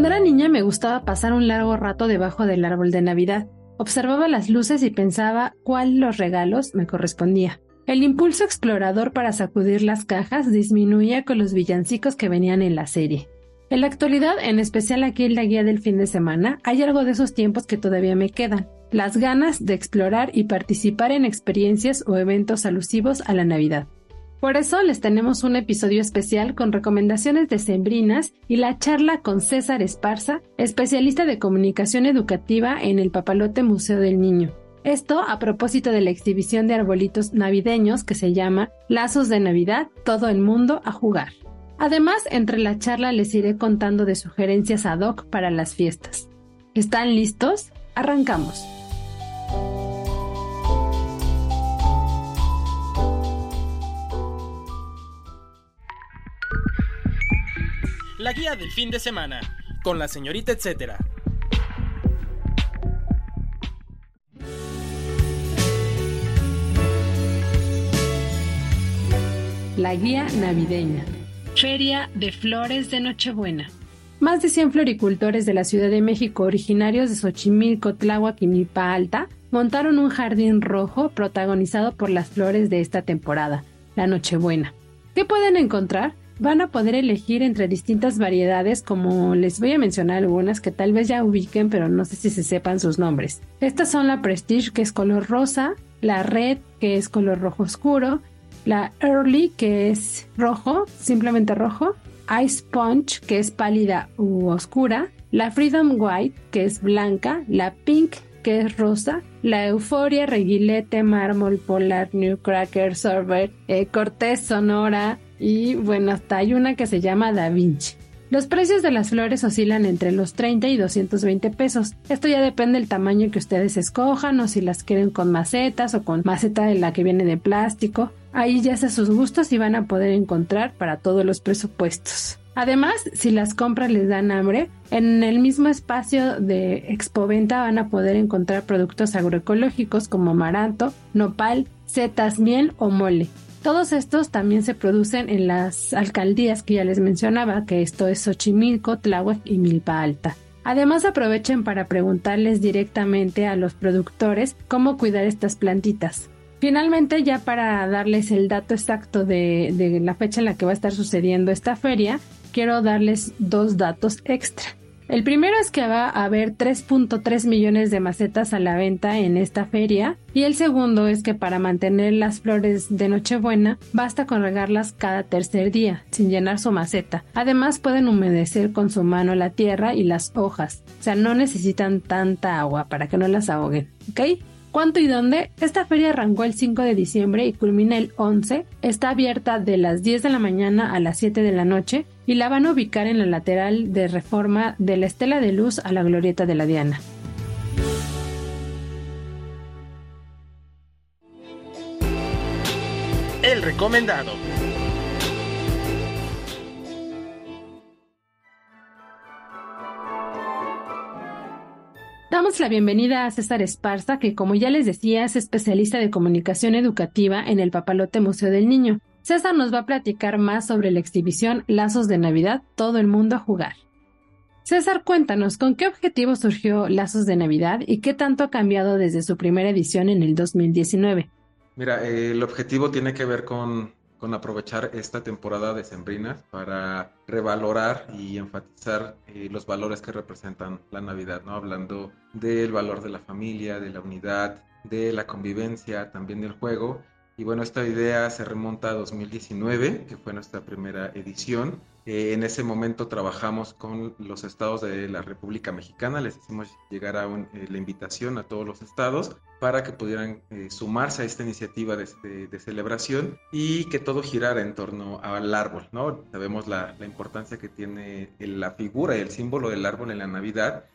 Cuando era niña me gustaba pasar un largo rato debajo del árbol de Navidad. Observaba las luces y pensaba cuál los regalos me correspondía. El impulso explorador para sacudir las cajas disminuía con los villancicos que venían en la serie. En la actualidad, en especial aquí en la guía del fin de semana, hay algo de esos tiempos que todavía me quedan, las ganas de explorar y participar en experiencias o eventos alusivos a la Navidad. Por eso les tenemos un episodio especial con recomendaciones decembrinas y la charla con César Esparza, especialista de comunicación educativa en el Papalote Museo del Niño. Esto a propósito de la exhibición de arbolitos navideños que se llama Lazos de Navidad, todo el mundo a jugar. Además, entre la charla les iré contando de sugerencias ad hoc para las fiestas. ¿Están listos? Arrancamos. La guía del fin de semana, con la señorita etcétera. La guía navideña. Feria de Flores de Nochebuena. Más de 100 floricultores de la Ciudad de México, originarios de Xochimilco, Tláhuac y Milpa Alta, montaron un jardín rojo protagonizado por las flores de esta temporada, la Nochebuena. ¿Qué pueden encontrar? Van a poder elegir entre distintas variedades, como les voy a mencionar algunas que tal vez ya ubiquen, pero no sé si se sepan sus nombres. Estas son la Prestige, que es color rosa, la Red, que es color rojo oscuro, la Early, que es rojo, simplemente rojo, Ice Punch, que es pálida u oscura, la Freedom White, que es blanca, la Pink, que es rosa, la Euforia, Reguilete, Mármol, Polar, New Cracker, Sorbet, eh, Sonora y bueno, hasta hay una que se llama Da Vinci. Los precios de las flores oscilan entre los 30 y 220 pesos. Esto ya depende del tamaño que ustedes escojan o si las quieren con macetas o con maceta de la que viene de plástico. Ahí ya sea sus gustos y van a poder encontrar para todos los presupuestos. Además, si las compras les dan hambre, en el mismo espacio de expoventa van a poder encontrar productos agroecológicos como amaranto, nopal, setas, miel o mole. Todos estos también se producen en las alcaldías que ya les mencionaba, que esto es Xochimilco, Tláhuac y Milpa Alta. Además aprovechen para preguntarles directamente a los productores cómo cuidar estas plantitas. Finalmente, ya para darles el dato exacto de, de, la fecha en la que va a estar sucediendo esta feria, quiero darles dos datos extra. El primero es que va a haber 3.3 millones de macetas a la venta en esta feria y el segundo es que para mantener las flores de Nochebuena basta con regarlas cada tercer día sin llenar su maceta. Además pueden humedecer con su mano la tierra y las hojas, o sea no necesitan tanta agua para que no las ahoguen, ¿ok? ¿Cuánto y dónde? Esta feria arrancó el 5 de diciembre y culmina el 11. Está abierta de las 10 de la mañana a las 7 de la noche y la van a ubicar en la lateral de reforma de la Estela de Luz a la Glorieta de la Diana. El recomendado. Damos la bienvenida a César Esparza, que como ya les decía es especialista de comunicación educativa en el Papalote Museo del Niño. César nos va a platicar más sobre la exhibición Lazos de Navidad, todo el mundo a jugar. César, cuéntanos, ¿con qué objetivo surgió Lazos de Navidad y qué tanto ha cambiado desde su primera edición en el 2019? Mira, eh, el objetivo tiene que ver con, con aprovechar esta temporada de Sembrinas para revalorar y enfatizar eh, los valores que representan la Navidad, ¿no? Hablando del valor de la familia, de la unidad, de la convivencia, también del juego y bueno, esta idea se remonta a 2019, que fue nuestra primera edición. Eh, en ese momento trabajamos con los estados de la República Mexicana, les hicimos llegar a eh, la invitación a todos los estados para que pudieran eh, sumarse a esta iniciativa de, celebración y que todo girara en torno al árbol, ¿no? Sabemos la, la importancia que tiene la figura y el símbolo del árbol en la Navidad,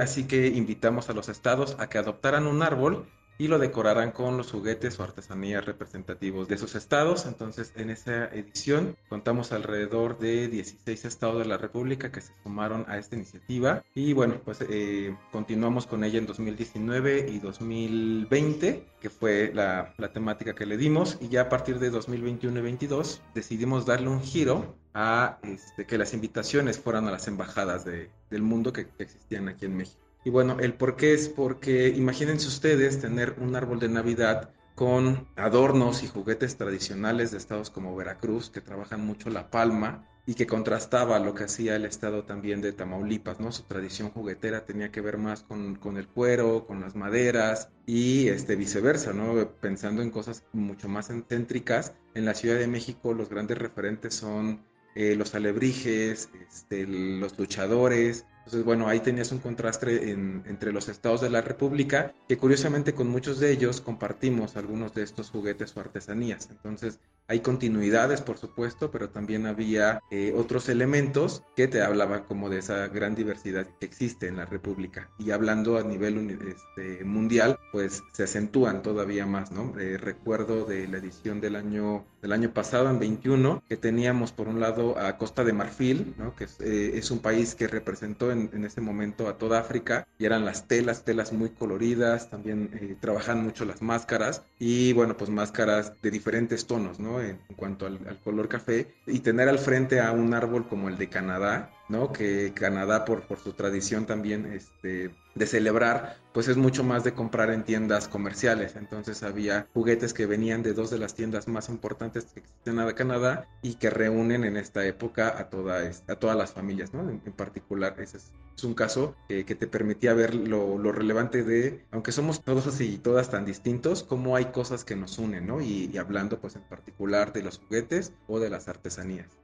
así que invitamos a los estados a que adoptaran un árbol y lo decorarán con los juguetes o artesanías representativos de esos estados. Entonces, en esa edición contamos alrededor de 16 estados de la República que se sumaron a esta iniciativa y bueno, pues eh, continuamos con ella en 2019 y 2020, que fue la, temática que le dimos y ya a partir de 2021 y 2022 decidimos darle un giro a este, que las invitaciones fueran a las embajadas del mundo que existían aquí en México. Y bueno, el por qué es porque imagínense ustedes tener un árbol de Navidad con adornos y juguetes tradicionales de estados como Veracruz, que trabajan mucho la palma y que contrastaba lo que hacía el estado también de Tamaulipas, ¿no? Su tradición juguetera tenía que ver más con, con el cuero, con las maderas y este, viceversa, ¿no? Pensando en cosas mucho más céntricas, en la Ciudad de México los grandes referentes son eh, los alebrijes, este, los luchadores, entonces, bueno, ahí tenías un contraste entre los estados de la República, que curiosamente con muchos de ellos compartimos algunos de estos juguetes o artesanías. Entonces, hay continuidades, por supuesto, pero también había eh, otros elementos que te hablaban como de esa gran diversidad que existe en la República. Y hablando a nivel este, mundial, pues se acentúan todavía más, ¿no? Eh, recuerdo de la edición del año, del año pasado, en 21, que teníamos por un lado a Costa de Marfil, ¿no? Que es, eh, es un país que representó en, ese momento a toda África y eran las telas, telas muy coloridas, también eh, trabajan mucho las máscaras y bueno, pues máscaras de diferentes tonos, ¿no? En, cuanto al, color café y tener al frente a un árbol como el de Canadá, ¿no? Que Canadá por, por su tradición también este, de celebrar, pues es mucho más de comprar en tiendas comerciales. Entonces había juguetes que venían de dos de las tiendas más importantes que existen en Canadá y que reúnen en esta época a, toda, a todas las familias, ¿no? En, particular, ese es, un caso que te permitía ver lo, relevante de, aunque somos todos y todas tan distintos, cómo hay cosas que nos unen, ¿no? Y, y hablando pues en particular de los juguetes o de las artesanías.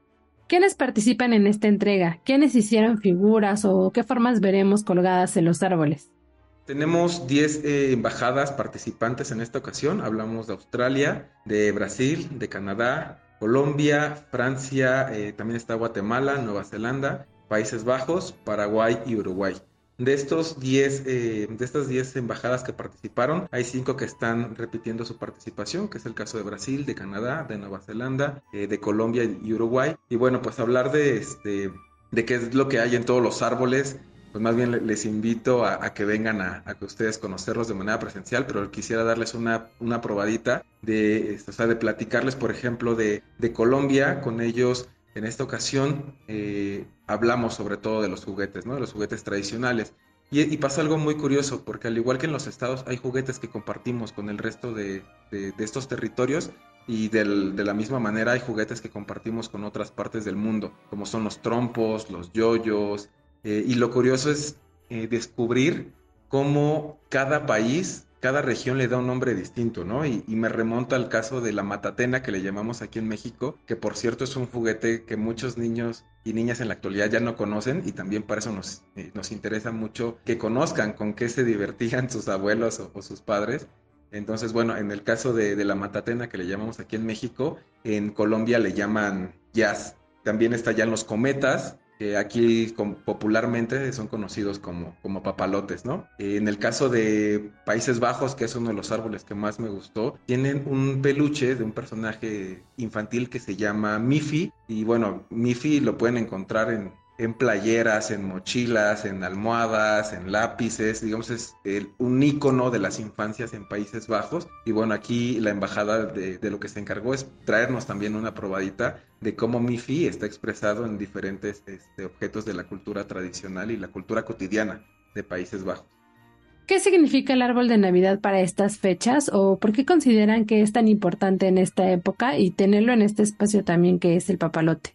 ¿Quiénes participan en esta entrega? ¿Quiénes hicieron figuras o qué formas veremos colgadas en los árboles? Tenemos 10 eh, embajadas participantes en esta ocasión. Hablamos de Australia, de Brasil, de Canadá, Colombia, Francia, eh, también está Guatemala, Nueva Zelanda, Países Bajos, Paraguay y Uruguay. De, estos 10, eh, de estas 10 embajadas que participaron, hay 5 que están repitiendo su participación, que es el caso de Brasil, de Canadá, de Nueva Zelanda, eh, de Colombia y Uruguay. Y bueno, pues hablar de, este, de qué es lo que hay en todos los árboles, pues más bien les invito a, que vengan a, que ustedes conocerlos de manera presencial, pero quisiera darles una, una probadita de, o sea, de platicarles, por ejemplo, de, de Colombia, con ellos en esta ocasión eh, hablamos sobre todo de los juguetes, ¿no? De los juguetes tradicionales. Y, pasa algo muy curioso, porque al igual que en los estados hay juguetes que compartimos con el resto de, estos territorios y de la misma manera hay juguetes que compartimos con otras partes del mundo, como son los trompos, los yoyos. Eh, y lo curioso es eh, descubrir cómo cada país cada región le da un nombre distinto, ¿no? Y, me remonta al caso de la matatena que le llamamos aquí en México, que por cierto es un juguete que muchos niños y niñas en la actualidad ya no conocen y también para eso nos, eh, nos interesa mucho que conozcan con qué se divertían sus abuelos o, sus padres. Entonces, bueno, en el caso de, de la matatena que le llamamos aquí en México, en Colombia le llaman jazz. También está ya en los cometas, que aquí popularmente son conocidos como, como papalotes, ¿no? En el caso de Países Bajos, que es uno de los árboles que más me gustó, tienen un peluche de un personaje infantil que se llama Miffy, y bueno, Miffy lo pueden encontrar en, en playeras, en mochilas, en almohadas, en lápices, digamos, es un icono de las infancias en Países Bajos. Y bueno, aquí la embajada de, lo que se encargó es traernos también una probadita de cómo Mifi está expresado en diferentes este, objetos de la cultura tradicional y la cultura cotidiana de Países Bajos. ¿Qué significa el árbol de Navidad para estas fechas o por qué consideran que es tan importante en esta época y tenerlo en este espacio también que es el papalote?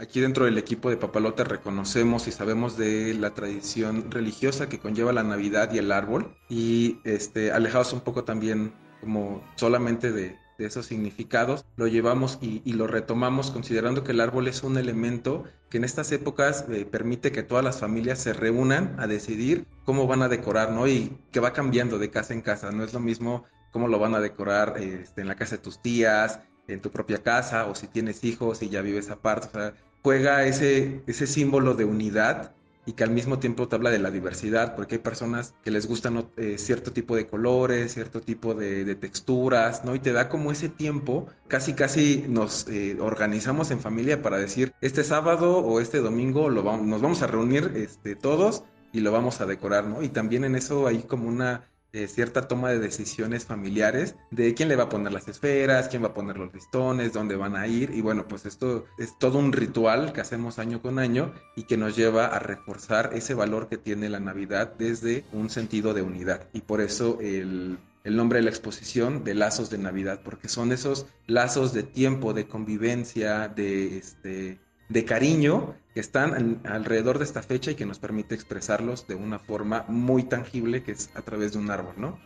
Aquí dentro del equipo de Papalote reconocemos y sabemos de la tradición religiosa que conlleva la Navidad y el árbol. Y este, alejados un poco también como solamente de, de esos significados, lo llevamos y, lo retomamos considerando que el árbol es un elemento que en estas épocas eh, permite que todas las familias se reúnan a decidir cómo van a decorar, ¿no? Y que va cambiando de casa en casa, no es lo mismo cómo lo van a decorar este, en la casa de tus tías, en tu propia casa, o si tienes hijos y ya vives aparte, o sea, juega ese, ese símbolo de unidad y que al mismo tiempo te habla de la diversidad, porque hay personas que les gustan eh, cierto tipo de colores, cierto tipo de, texturas, ¿no? Y te da como ese tiempo, casi casi nos eh, organizamos en familia para decir, este sábado o este domingo lo vamos, nos vamos a reunir este, todos y lo vamos a decorar, ¿no? Y también en eso hay como una cierta toma de decisiones familiares de quién le va a poner las esferas, quién va a poner los listones, dónde van a ir. Y bueno, pues esto es todo un ritual que hacemos año con año y que nos lleva a reforzar ese valor que tiene la Navidad desde un sentido de unidad. Y por eso el, el nombre de la exposición de lazos de Navidad, porque son esos lazos de tiempo, de convivencia, de este de cariño que están alrededor de esta fecha y que nos permite expresarlos de una forma muy tangible que es a través de un árbol, ¿no?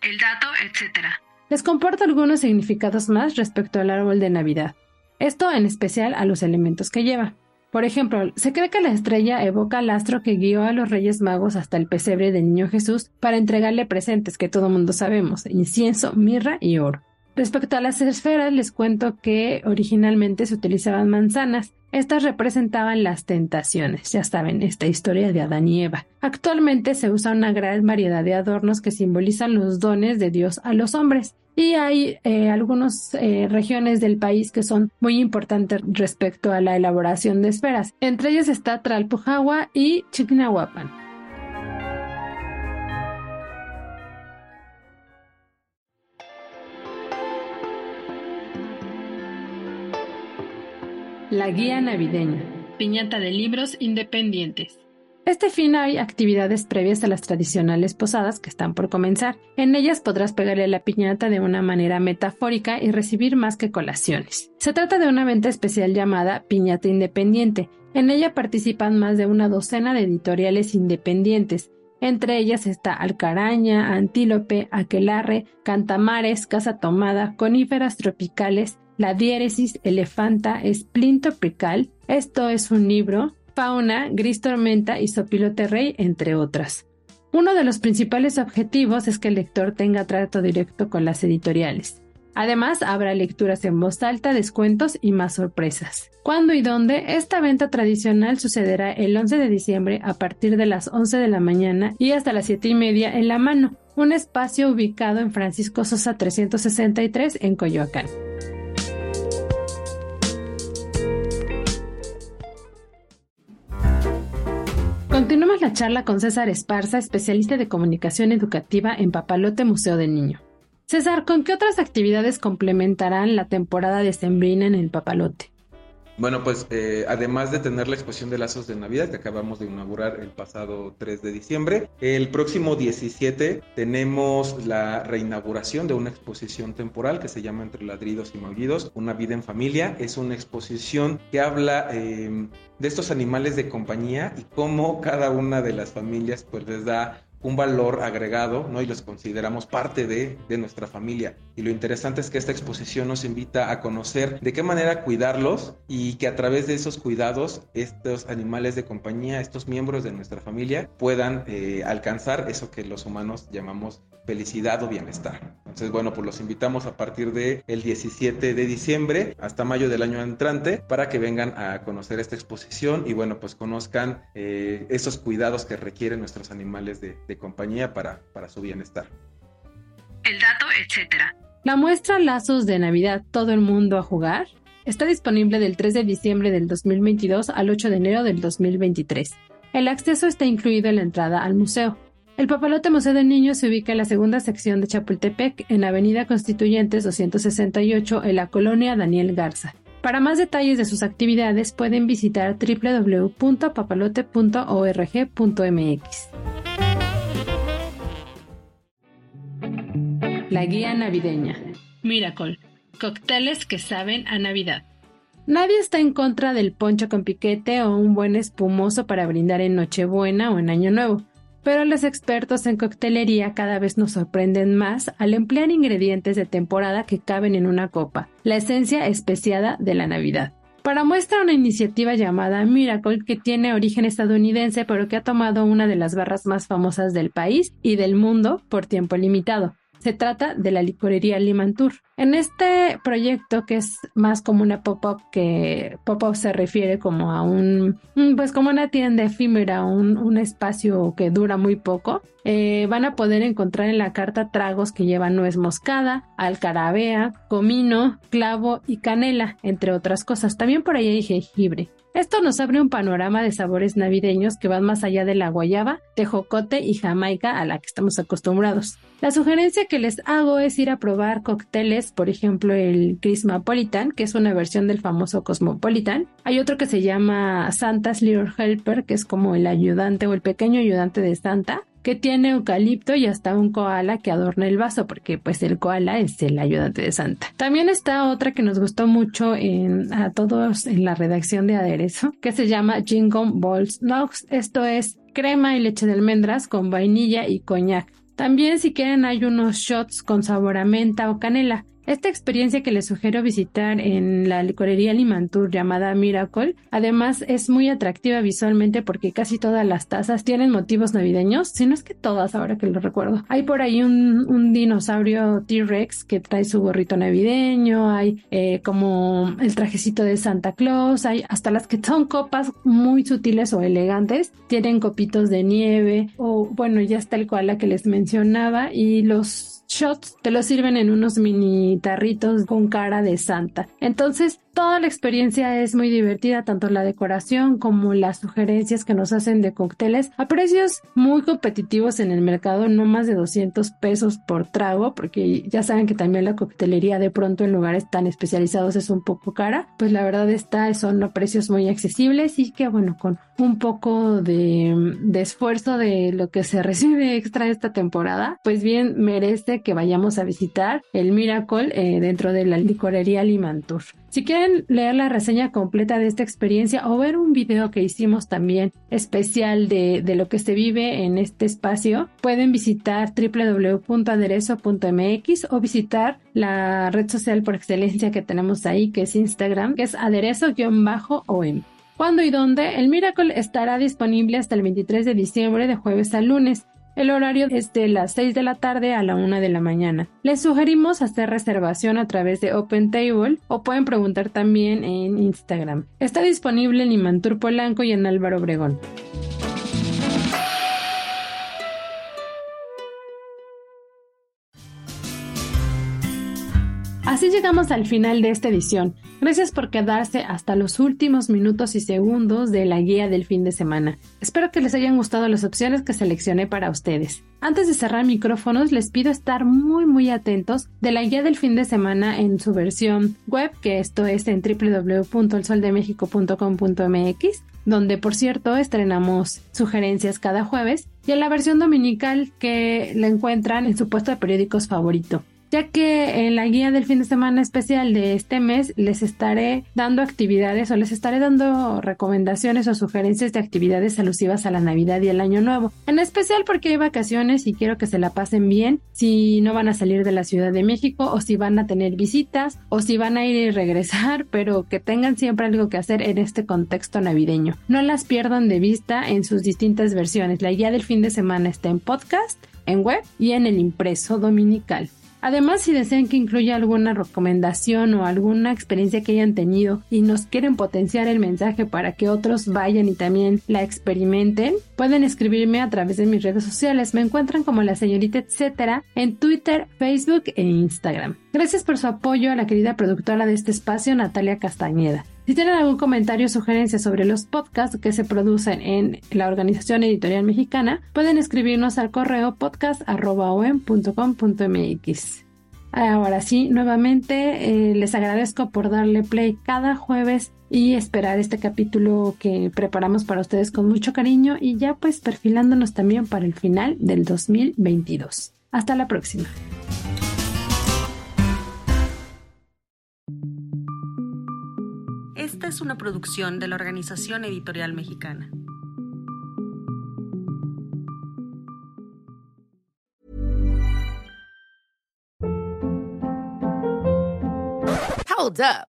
El dato, etcétera. Les comparto algunos significados más respecto al árbol de Navidad. Esto en especial a los elementos que lleva. Por ejemplo, se cree que la estrella evoca al astro que guió a los Reyes Magos hasta el pesebre del Niño Jesús para entregarle presentes que todo mundo sabemos, incienso, mirra y oro. Respecto a las esferas, les cuento que originalmente se utilizaban manzanas. Estas representaban las tentaciones, ya saben, esta historia de Adán y Eva. Actualmente se usa una gran variedad de adornos que simbolizan los dones de Dios a los hombres. Y hay eh, algunas eh, regiones del país que son muy importantes respecto a la elaboración de esferas. Entre ellas está Tralpujagua y Chiquinahuapan. La guía navideña. Piñata de libros independientes. Este fin hay actividades previas a las tradicionales posadas que están por comenzar. En ellas podrás pegarle la piñata de una manera metafórica y recibir más que colaciones. Se trata de una venta especial llamada Piñata Independiente. En ella participan más de una docena de editoriales independientes. Entre ellas está Alcaraña, Antílope, Aquelarre, Cantamares, Casa Tomada, Coníferas Tropicales, la diéresis elefanta Prical, esto es un libro, Fauna, Gris Tormenta y Sopilote Rey, entre otras. Uno de los principales objetivos es que el lector tenga trato directo con las editoriales. Además, habrá lecturas en voz alta, descuentos y más sorpresas. ¿Cuándo y dónde? Esta venta tradicional sucederá el 11 de diciembre a partir de las 11 de la mañana y hasta las 7 y media en La Mano, un espacio ubicado en Francisco Sosa 363 en Coyoacán. La charla con César Esparza, especialista de comunicación educativa en Papalote Museo del Niño. César, ¿con qué otras actividades complementarán la temporada de Sembrina en el Papalote? Bueno, pues eh, además de tener la exposición de lazos de Navidad que acabamos de inaugurar el pasado 3 de diciembre, el próximo 17 tenemos la reinauguración de una exposición temporal que se llama Entre ladridos y maullidos, una vida en familia. Es una exposición que habla em, de estos animales de compañía y cómo cada una de las familias pues les da un valor agregado, ¿no? Y los consideramos parte de, de, nuestra familia. Y lo interesante es que esta exposición nos invita a conocer de qué manera cuidarlos y que a través de esos cuidados, estos animales de compañía, estos miembros de nuestra familia, puedan eh, alcanzar eso que los humanos llamamos felicidad o bienestar. Entonces, bueno, pues los invitamos a partir del el 17 de diciembre hasta mayo del año entrante para que vengan a conocer esta exposición y, bueno, pues conozcan eh, esos cuidados que requieren nuestros animales de, de compañía para, para su bienestar. El dato, etcétera. La muestra Lazos de Navidad Todo el Mundo a Jugar está disponible del 3 de diciembre del 2022 al 8 de enero del 2023. El acceso está incluido en la entrada al museo. El Papalote Museo del Niño se ubica en la segunda sección de Chapultepec, en Avenida Constituyentes 268, en la colonia Daniel Garza. Para más detalles de sus actividades pueden visitar www.papalote.org.mx. La guía navideña. Miracle. Cócteles que saben a Navidad. Nadie está en contra del poncho con piquete o un buen espumoso para brindar en Nochebuena o en Año Nuevo. pero los expertos en coctelería cada vez nos sorprenden más al emplear ingredientes de temporada que caben en una copa, la esencia especiada de la Navidad. Para muestra una iniciativa llamada Miracle que tiene origen estadounidense pero que ha tomado una de las barras más famosas del país y del mundo por tiempo limitado. Se trata de la licorería Limantur. En este proyecto, que es más como una pop-up, que pop-up se refiere como a un, pues como una tienda efímera, un, un espacio que dura muy poco, eh, van a poder encontrar en la carta tragos que llevan nuez moscada, alcarabea, comino, clavo y canela, entre otras cosas. También por ahí hay jengibre. Esto nos abre un panorama de sabores navideños que van más allá de la guayaba, tejocote y jamaica a la que estamos acostumbrados. La sugerencia que les hago es ir a probar cócteles, por ejemplo el Crismapolitan, que es una versión del famoso Cosmopolitan. Hay otro que se llama Santa's Little Helper, que es como el ayudante o el pequeño ayudante de Santa que tiene eucalipto y hasta un koala que adorna el vaso, porque pues el koala es el ayudante de Santa. También está otra que nos gustó mucho en, a todos en la redacción de aderezo, que se llama Jingle Balls Nugs. Esto es crema y leche de almendras con vainilla y coñac. También si quieren hay unos shots con sabor a menta o canela. Esta experiencia que les sugiero visitar en la licorería Limantur llamada Miracle, además es muy atractiva visualmente porque casi todas las tazas tienen motivos navideños, si no es que todas ahora que lo recuerdo. Hay por ahí un, dinosaurio T-Rex que trae su gorrito navideño, hay eh, como el trajecito de Santa Claus, hay hasta las que son copas muy sutiles o elegantes, tienen copitos de nieve o bueno, ya está el koala que les mencionaba y los shots te lo sirven en unos mini tarritos con cara de santa. Entonces, Toda la experiencia es muy divertida, tanto la decoración como las sugerencias que nos hacen de cócteles a precios muy competitivos en el mercado, no más de 200 pesos por trago, porque ya saben que también la coctelería de pronto en lugares tan especializados es un poco cara, pues la verdad está, son precios muy accesibles y que bueno, con un poco de, esfuerzo de lo que se recibe extra esta temporada, pues bien merece que vayamos a visitar el Miracle eh, dentro de la licorería Limantur. Si quieren leer la reseña completa de esta experiencia o ver un video que hicimos también especial de, lo que se vive en este espacio, pueden visitar www.aderezo.mx o visitar la red social por excelencia que tenemos ahí, que es Instagram, que es aderezo-om. ¿Cuándo y dónde? El Miracle estará disponible hasta el 23 de diciembre de jueves a lunes el horario es de las 6 de la tarde a la 1 de la mañana. Les sugerimos hacer reservación a través de Open Table o pueden preguntar también en Instagram. Está disponible en Imantur Polanco y en Álvaro Obregón. Así llegamos al final de esta edición. Gracias por quedarse hasta los últimos minutos y segundos de la guía del fin de semana. Espero que les hayan gustado las opciones que seleccioné para ustedes. Antes de cerrar micrófonos, les pido estar muy muy atentos de la guía del fin de semana en su versión web, que esto es en www.elsoldemexico.com.mx, donde por cierto estrenamos sugerencias cada jueves, y en la versión dominical que la encuentran en su puesto de periódicos favorito ya que en la guía del fin de semana especial de este mes les estaré dando actividades o les estaré dando recomendaciones o sugerencias de actividades alusivas a la Navidad y el Año Nuevo. En especial porque hay vacaciones y quiero que se la pasen bien si no van a salir de la Ciudad de México o si van a tener visitas o si van a ir y regresar, pero que tengan siempre algo que hacer en este contexto navideño. No las pierdan de vista en sus distintas versiones. La guía del fin de semana está en podcast, en web y en el impreso dominical. Además, si desean que incluya alguna recomendación o alguna experiencia que hayan tenido y nos quieren potenciar el mensaje para que otros vayan y también la experimenten, pueden escribirme a través de mis redes sociales. Me encuentran como la señorita etcétera en Twitter, Facebook e Instagram. Gracias por su apoyo a la querida productora de este espacio, Natalia Castañeda. Si tienen algún comentario o sugerencia sobre los podcasts que se producen en la Organización Editorial Mexicana, pueden escribirnos al correo podcast.com.mx. Ahora sí, nuevamente eh, les agradezco por darle play cada jueves y esperar este capítulo que preparamos para ustedes con mucho cariño y ya pues perfilándonos también para el final del 2022. Hasta la próxima. es una producción de la Organización Editorial Mexicana. Hold up.